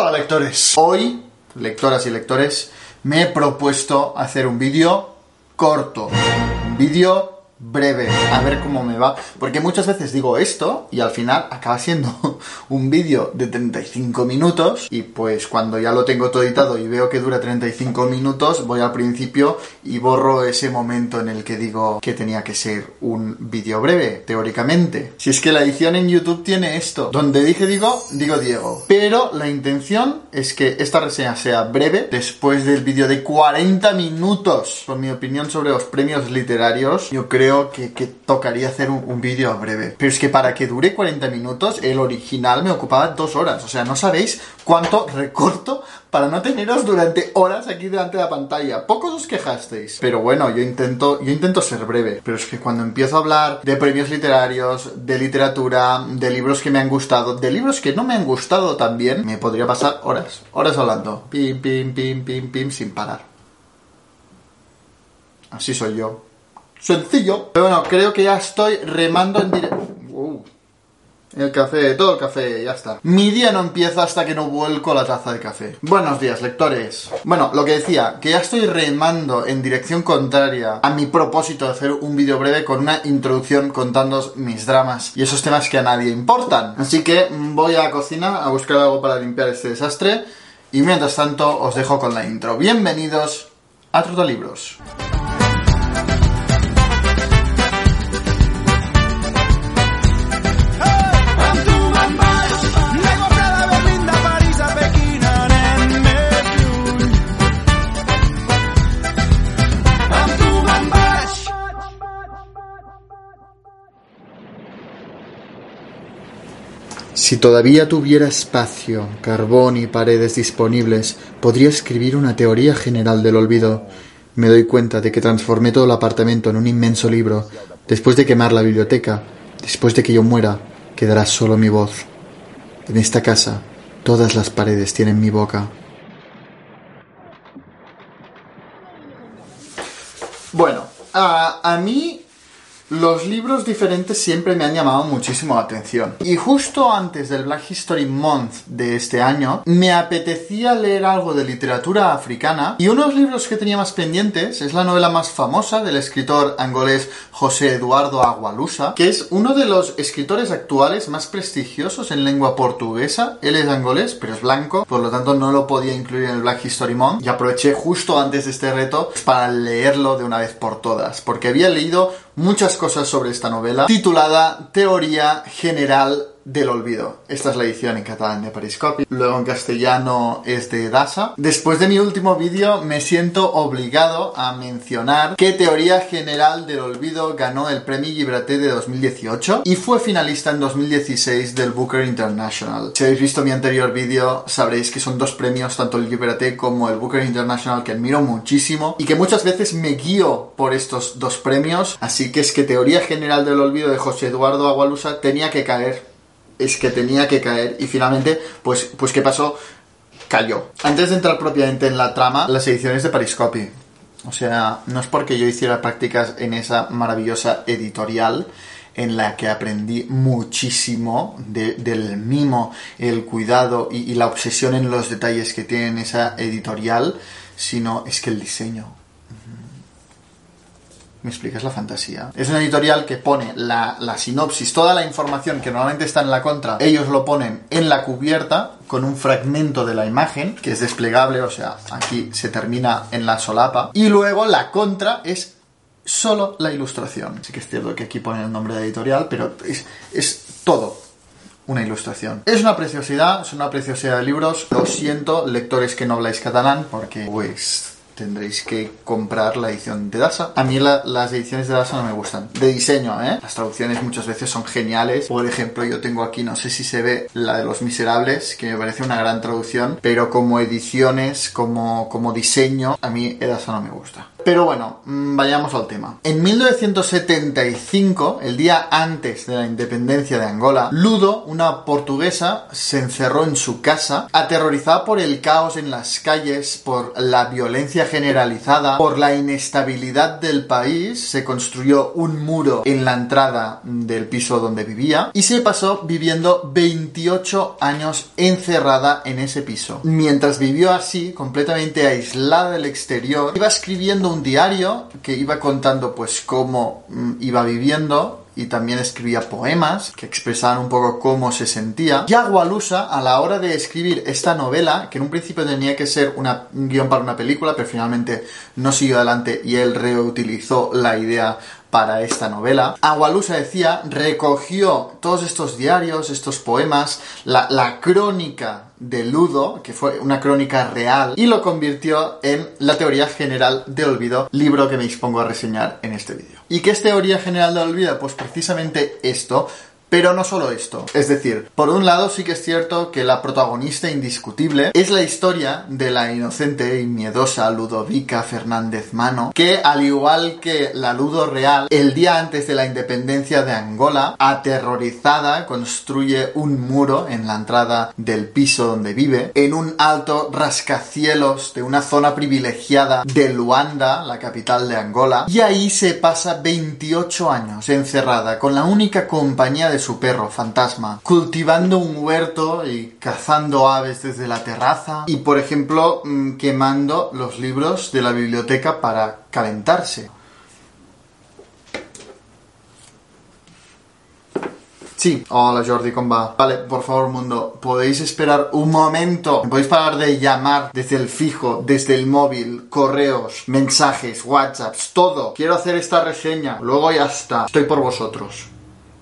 Hola lectores, hoy, lectoras y lectores, me he propuesto hacer un vídeo corto, un vídeo breve, a ver cómo me va, porque muchas veces digo esto y al final acaba siendo un vídeo de 35 minutos y pues cuando ya lo tengo todo editado y veo que dura 35 minutos, voy al principio y borro ese momento en el que digo que tenía que ser un vídeo breve, teóricamente. Si es que la edición en YouTube tiene esto, donde dije digo, digo Diego, pero la intención es que esta reseña sea breve, después del vídeo de 40 minutos, con mi opinión sobre los premios literarios, yo creo que, tocaría hacer un, un vídeo breve. Pero es que para que dure 40 minutos, el original me ocupaba dos horas. O sea, no sabéis cuánto recorto para no teneros durante horas aquí delante de la pantalla. Pocos os quejasteis. Pero bueno, yo intento, yo intento ser breve. Pero es que cuando empiezo a hablar de premios literarios, de literatura, de libros que me han gustado, de libros que no me han gustado también, me podría pasar horas, horas hablando. Pim, pim, pim, pim, pim, sin parar. Así soy yo sencillo. Pero bueno, creo que ya estoy remando en directo. Uh, el café, todo el café, ya está. Mi día no empieza hasta que no vuelco la taza de café. Buenos días, lectores. Bueno, lo que decía, que ya estoy remando en dirección contraria a mi propósito de hacer un vídeo breve con una introducción contando mis dramas y esos temas que a nadie importan. Así que voy a la cocina a buscar algo para limpiar este desastre y mientras tanto os dejo con la intro. Bienvenidos a Trotolibros. Libros. Si todavía tuviera espacio, carbón y paredes disponibles, podría escribir una teoría general del olvido. Me doy cuenta de que transformé todo el apartamento en un inmenso libro. Después de quemar la biblioteca, después de que yo muera, quedará solo mi voz. En esta casa, todas las paredes tienen mi boca. Bueno, a, a mí los libros diferentes siempre me han llamado muchísimo la atención. Y justo antes del Black History Month de este año, me apetecía leer algo de literatura africana y uno de los libros que tenía más pendientes es la novela más famosa del escritor angolés José Eduardo Agualusa, que es uno de los escritores actuales más prestigiosos en lengua portuguesa. Él es angolés, pero es blanco, por lo tanto no lo podía incluir en el Black History Month y aproveché justo antes de este reto para leerlo de una vez por todas, porque había leído muchas cosas sobre esta novela, titulada Teoría General del olvido. Esta es la edición en catalán de Periscopi. Luego en castellano es de Dasa. Después de mi último vídeo me siento obligado a mencionar que Teoría General del Olvido ganó el premio Librate de 2018 y fue finalista en 2016 del Booker International. Si habéis visto mi anterior vídeo sabréis que son dos premios, tanto el Librate como el Booker International, que admiro muchísimo y que muchas veces me guío por estos dos premios. Así que es que Teoría General del Olvido de José Eduardo Agualusa tenía que caer es que tenía que caer y finalmente, pues, pues ¿qué pasó? Cayó. Antes de entrar propiamente en la trama, las ediciones de Pariscopy. O sea, no es porque yo hiciera prácticas en esa maravillosa editorial en la que aprendí muchísimo del mimo, el cuidado y, y la obsesión en los detalles que tiene esa editorial, sino es que el diseño, ¿Me explicas la fantasía? Es una editorial que pone la, sinopsis, toda la información que normalmente está en la contra, ellos lo ponen en la cubierta con un fragmento de la imagen que es desplegable, o sea, aquí se termina en la solapa. Y luego la contra es solo la ilustración. Sí que es cierto que aquí pone el nombre de editorial, pero es, es todo una ilustración. Es una preciosidad, es una preciosidad de libros. Lo siento, lectores que no habláis catalán, porque pues tendréis que comprar la edición de Dasa. A mí las ediciones de Dasa no me gustan. De diseño, ¿eh? Las traducciones muchas veces son geniales. Por ejemplo, yo tengo aquí, no sé si se ve, la de Los Miserables, que me parece una gran traducción, pero como ediciones, como, como diseño, a mí Dasa no me gusta. Pero bueno, mm, vayamos al tema. En 1975, el día antes de la independencia de Angola, Ludo, una portuguesa, se encerró en su casa, aterrorizada por el caos en las calles, por la violencia generalizada, por la inestabilidad del país, se construyó un muro en la entrada del piso donde vivía y se pasó viviendo 28 años encerrada en ese piso. Mientras vivió así, completamente aislada del exterior, iba escribiendo un diario que iba contando pues cómo mm, iba viviendo y también escribía poemas que expresaban un poco cómo se sentía. Y Agualusa, a la hora de escribir esta novela, que en un principio tenía que ser un guion para una película, pero finalmente no siguió adelante y él reutilizó la idea para esta novela. Agualusa decía, recogió todos estos diarios, estos poemas, la, la, crónica de Ludo, que fue una crónica real, y lo convirtió en la teoría general de olvido, libro que me dispongo a reseñar en este vídeo. ¿Y qué es teoría general de olvido? Pues precisamente esto, pero no solo esto. Es decir, por un lado sí que es cierto que la protagonista indiscutible es la historia de la inocente y miedosa Ludovica Fernández Mano, que al igual que la Ludo real, el día antes de la independencia de Angola, aterrorizada, construye un muro en la entrada del piso donde vive, en un alto rascacielos de una zona privilegiada de Luanda, la capital de Angola, y ahí se pasa 28 años encerrada con la única compañía de su perro fantasma, cultivando un huerto y cazando aves desde la terraza y, por ejemplo, mm, quemando los libros de la biblioteca para calentarse. Sí, hola Jordi, ¿cómo va? Vale, por favor, mundo, ¿podéis esperar un momento? ¿Podéis parar de llamar desde el fijo, desde el móvil, correos, mensajes, whatsapps, todo? Quiero hacer esta reseña, luego ya está. Estoy por vosotros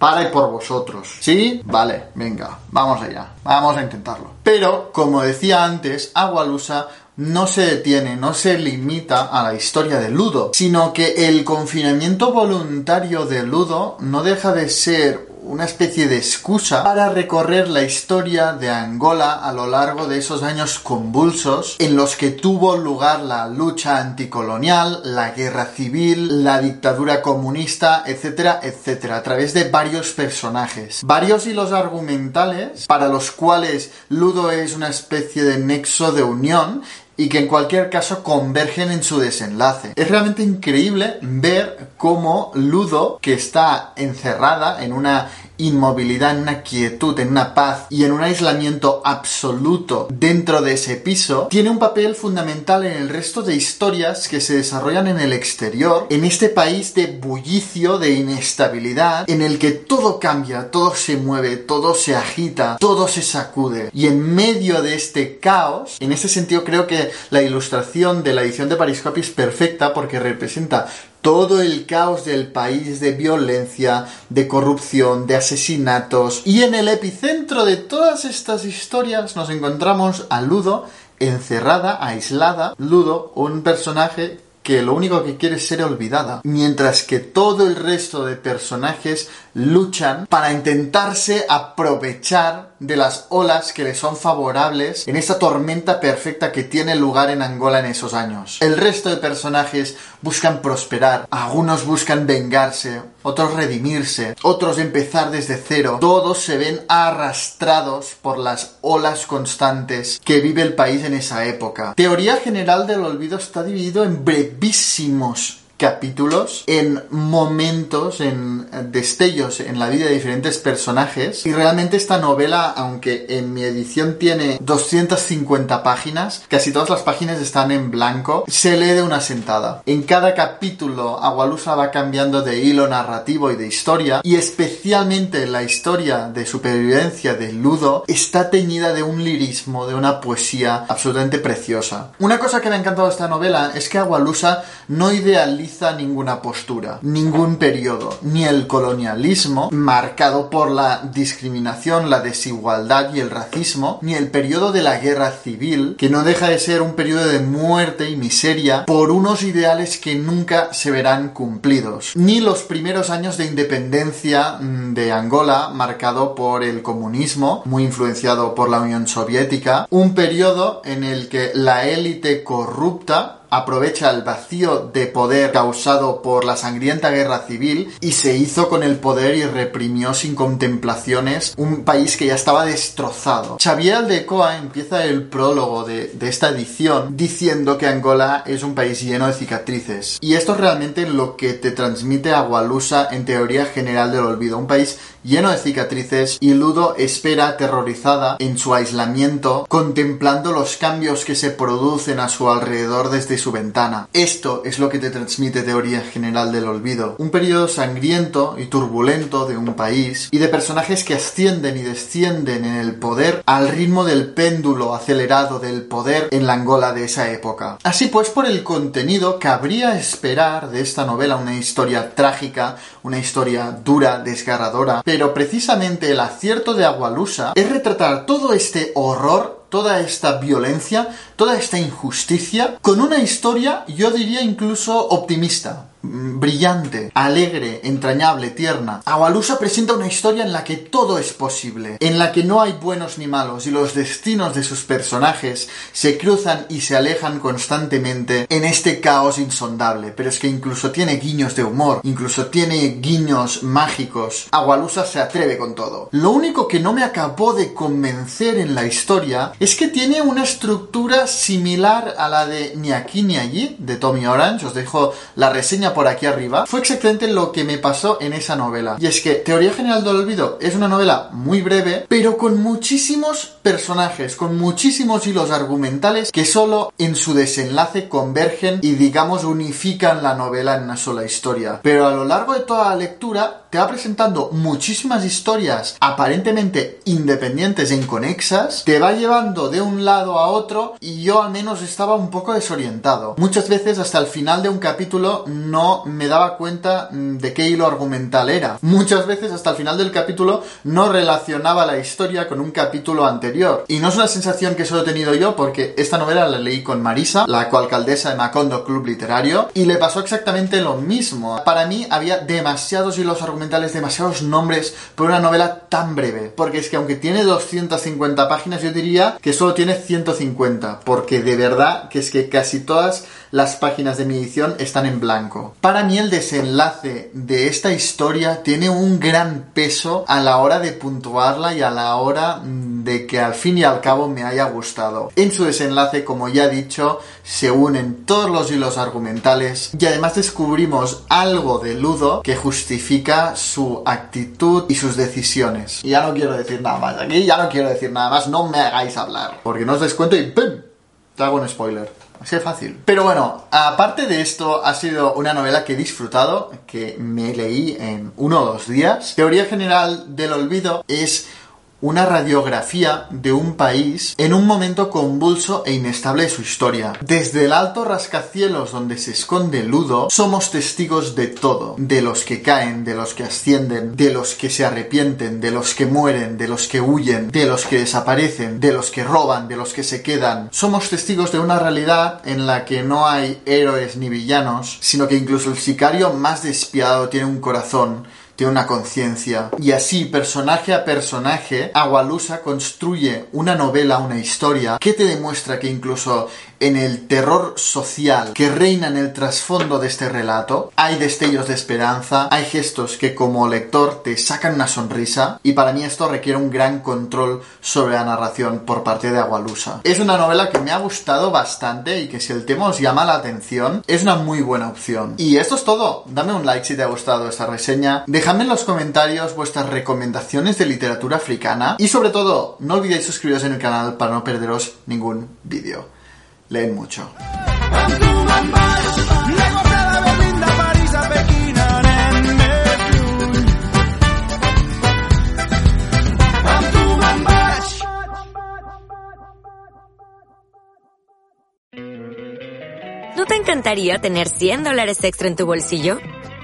para y por vosotros. ¿Sí? Vale, venga, vamos allá, vamos a intentarlo. Pero, como decía antes, Agualusa no se detiene, no se limita a la historia de Ludo, sino que el confinamiento voluntario de Ludo no deja de ser una especie de excusa para recorrer la historia de Angola a lo largo de esos años convulsos en los que tuvo lugar la lucha anticolonial, la guerra civil, la dictadura comunista, etcétera, etcétera, a través de varios personajes. Varios hilos argumentales para los cuales Ludo es una especie de nexo de unión y que en cualquier caso convergen en su desenlace. Es realmente increíble ver cómo Ludo, que está encerrada en una inmovilidad, en una quietud, en una paz y en un aislamiento absoluto dentro de ese piso, tiene un papel fundamental en el resto de historias que se desarrollan en el exterior, en este país de bullicio, de inestabilidad, en el que todo cambia, todo se mueve, todo se agita, todo se sacude. Y en medio de este caos, en ese sentido creo que la ilustración de la edición de Pariscopy es perfecta porque representa todo el caos del país de violencia, de corrupción, de asesinatos. Y en el epicentro de todas estas historias nos encontramos a Ludo, encerrada, aislada. Ludo, un personaje que lo único que quiere es ser olvidada, mientras que todo el resto de personajes luchan para intentarse aprovechar de las olas que le son favorables en esa tormenta perfecta que tiene lugar en Angola en esos años. El resto de personajes buscan prosperar, algunos buscan vengarse, otros redimirse, otros empezar desde cero. Todos se ven arrastrados por las olas constantes que vive el país en esa época. Teoría general del olvido está dividido en brevísimos capítulos, en momentos, en destellos en la vida de diferentes personajes. Y realmente esta novela, aunque en mi edición tiene 250 páginas, casi todas las páginas están en blanco, se lee de una sentada. En cada capítulo, Agualusa va cambiando de hilo narrativo y de historia, y especialmente la historia de supervivencia de Ludo está teñida de un lirismo, de una poesía absolutamente preciosa. Una cosa que me ha encantado de esta novela es que Agualusa no idealiza ninguna postura, ningún periodo, ni el colonialismo, marcado por la discriminación, la desigualdad y el racismo, ni el periodo de la guerra civil, que no deja de ser un periodo de muerte y miseria por unos ideales que nunca se verán cumplidos, ni los primeros años de independencia mm, de Angola, marcado por el comunismo, muy influenciado por la Unión Soviética, un periodo en el que la élite corrupta aprovecha el vacío de poder causado por la sangrienta guerra civil y se hizo con el poder y reprimió sin contemplaciones un país que ya estaba destrozado. Xavier Aldecoa empieza el prólogo de, de esta edición diciendo que Angola es un país lleno de cicatrices. Y esto es realmente lo que te transmite Agualusa en teoría general del olvido. Un país lleno de cicatrices y Ludo espera aterrorizada en su aislamiento contemplando los cambios que se producen a su alrededor desde su ventana. Esto es lo que te transmite teoría general del olvido. Un periodo sangriento y turbulento de un país y de personajes que ascienden y descienden en el poder al ritmo del péndulo acelerado del poder en la Angola de esa época. Así pues, por el contenido, cabría esperar de esta novela una historia trágica, una historia dura, desgarradora, pero precisamente el acierto de Agualusa es retratar todo este horror toda esta violencia, toda esta injusticia, con una historia, yo diría incluso optimista. Brillante, alegre, entrañable, tierna. Awalusa presenta una historia en la que todo es posible, en la que no hay buenos ni malos y los destinos de sus personajes se cruzan y se alejan constantemente en este caos insondable. Pero es que incluso tiene guiños de humor, incluso tiene guiños mágicos. Agualusa se atreve con todo. Lo único que no me acabó de convencer en la historia es que tiene una estructura similar a la de Ni aquí ni allí, de Tommy Orange. Os dejo la reseña por aquí arriba, fue exactamente lo que me pasó en esa novela. Y es que Teoría General del Olvido es una novela muy breve, pero con muchísimos personajes, con muchísimos hilos argumentales que solo en su desenlace convergen y digamos unifican la novela en una sola historia. Pero a lo largo de toda la lectura te va presentando muchísimas historias aparentemente independientes e inconexas, te va llevando de un lado a otro y yo al menos estaba un poco desorientado. Muchas veces hasta el final de un capítulo no me daba cuenta mm, de qué hilo argumental era. Muchas veces hasta el final del capítulo no relacionaba la historia con un capítulo anterior. Y no es una sensación que solo he tenido yo porque esta novela la leí con Marisa, la coalcaldesa de Macondo Club Literario, y le pasó exactamente lo mismo. Para mí había demasiados hilos argumentales, demasiados nombres por una novela tan breve. Porque es que aunque tiene 250 páginas, yo diría que solo tiene 150. Porque de verdad que es que casi todas las páginas de mi edición están en blanco. Para mí el desenlace de esta historia tiene un gran peso a la hora de puntuarla y a la hora mm, de que al fin y al cabo me haya gustado. En su desenlace, como ya he dicho, se unen todos los hilos argumentales y además descubrimos algo de Ludo que justifica su actitud y sus decisiones. Y ya no quiero decir nada más aquí, ya no quiero decir nada más, no me hagáis hablar, porque no os descuento y ¡pum! Te hago un spoiler. Así fácil. Pero bueno, aparte de esto, ha sido una novela que he disfrutado, que me leí en uno o dos días. Teoría General del Olvido es una radiografía de un país en un momento convulso e inestable de su historia. Desde el alto rascacielos donde se esconde Ludo, somos testigos de todo, de los que caen, de los que ascienden, de los que se arrepienten, de los que mueren, de los que huyen, de los que desaparecen, de los que roban, de los que se quedan. Somos testigos de una realidad en la que no hay héroes ni villanos, sino que incluso el sicario más despiadado tiene un corazón tiene una conciencia. Y así, personaje a personaje, Agualusa construye una novela, una historia, que te demuestra que incluso en el terror social que reina en el trasfondo de este relato, hay destellos de esperanza, hay gestos que como lector te sacan una sonrisa, y para mí esto requiere un gran control sobre la narración por parte de Agualusa. Es una novela que me ha gustado bastante y que si el tema os llama la atención, es una muy buena opción. Y esto es todo. Dame un like si te ha gustado esta reseña. Dejadme en los comentarios vuestras recomendaciones de literatura africana y sobre todo, no olvidéis suscribiros en el canal para no perderos ningún vídeo leen mucho. encantaría tener 100 dólares extra en tu bolsillo?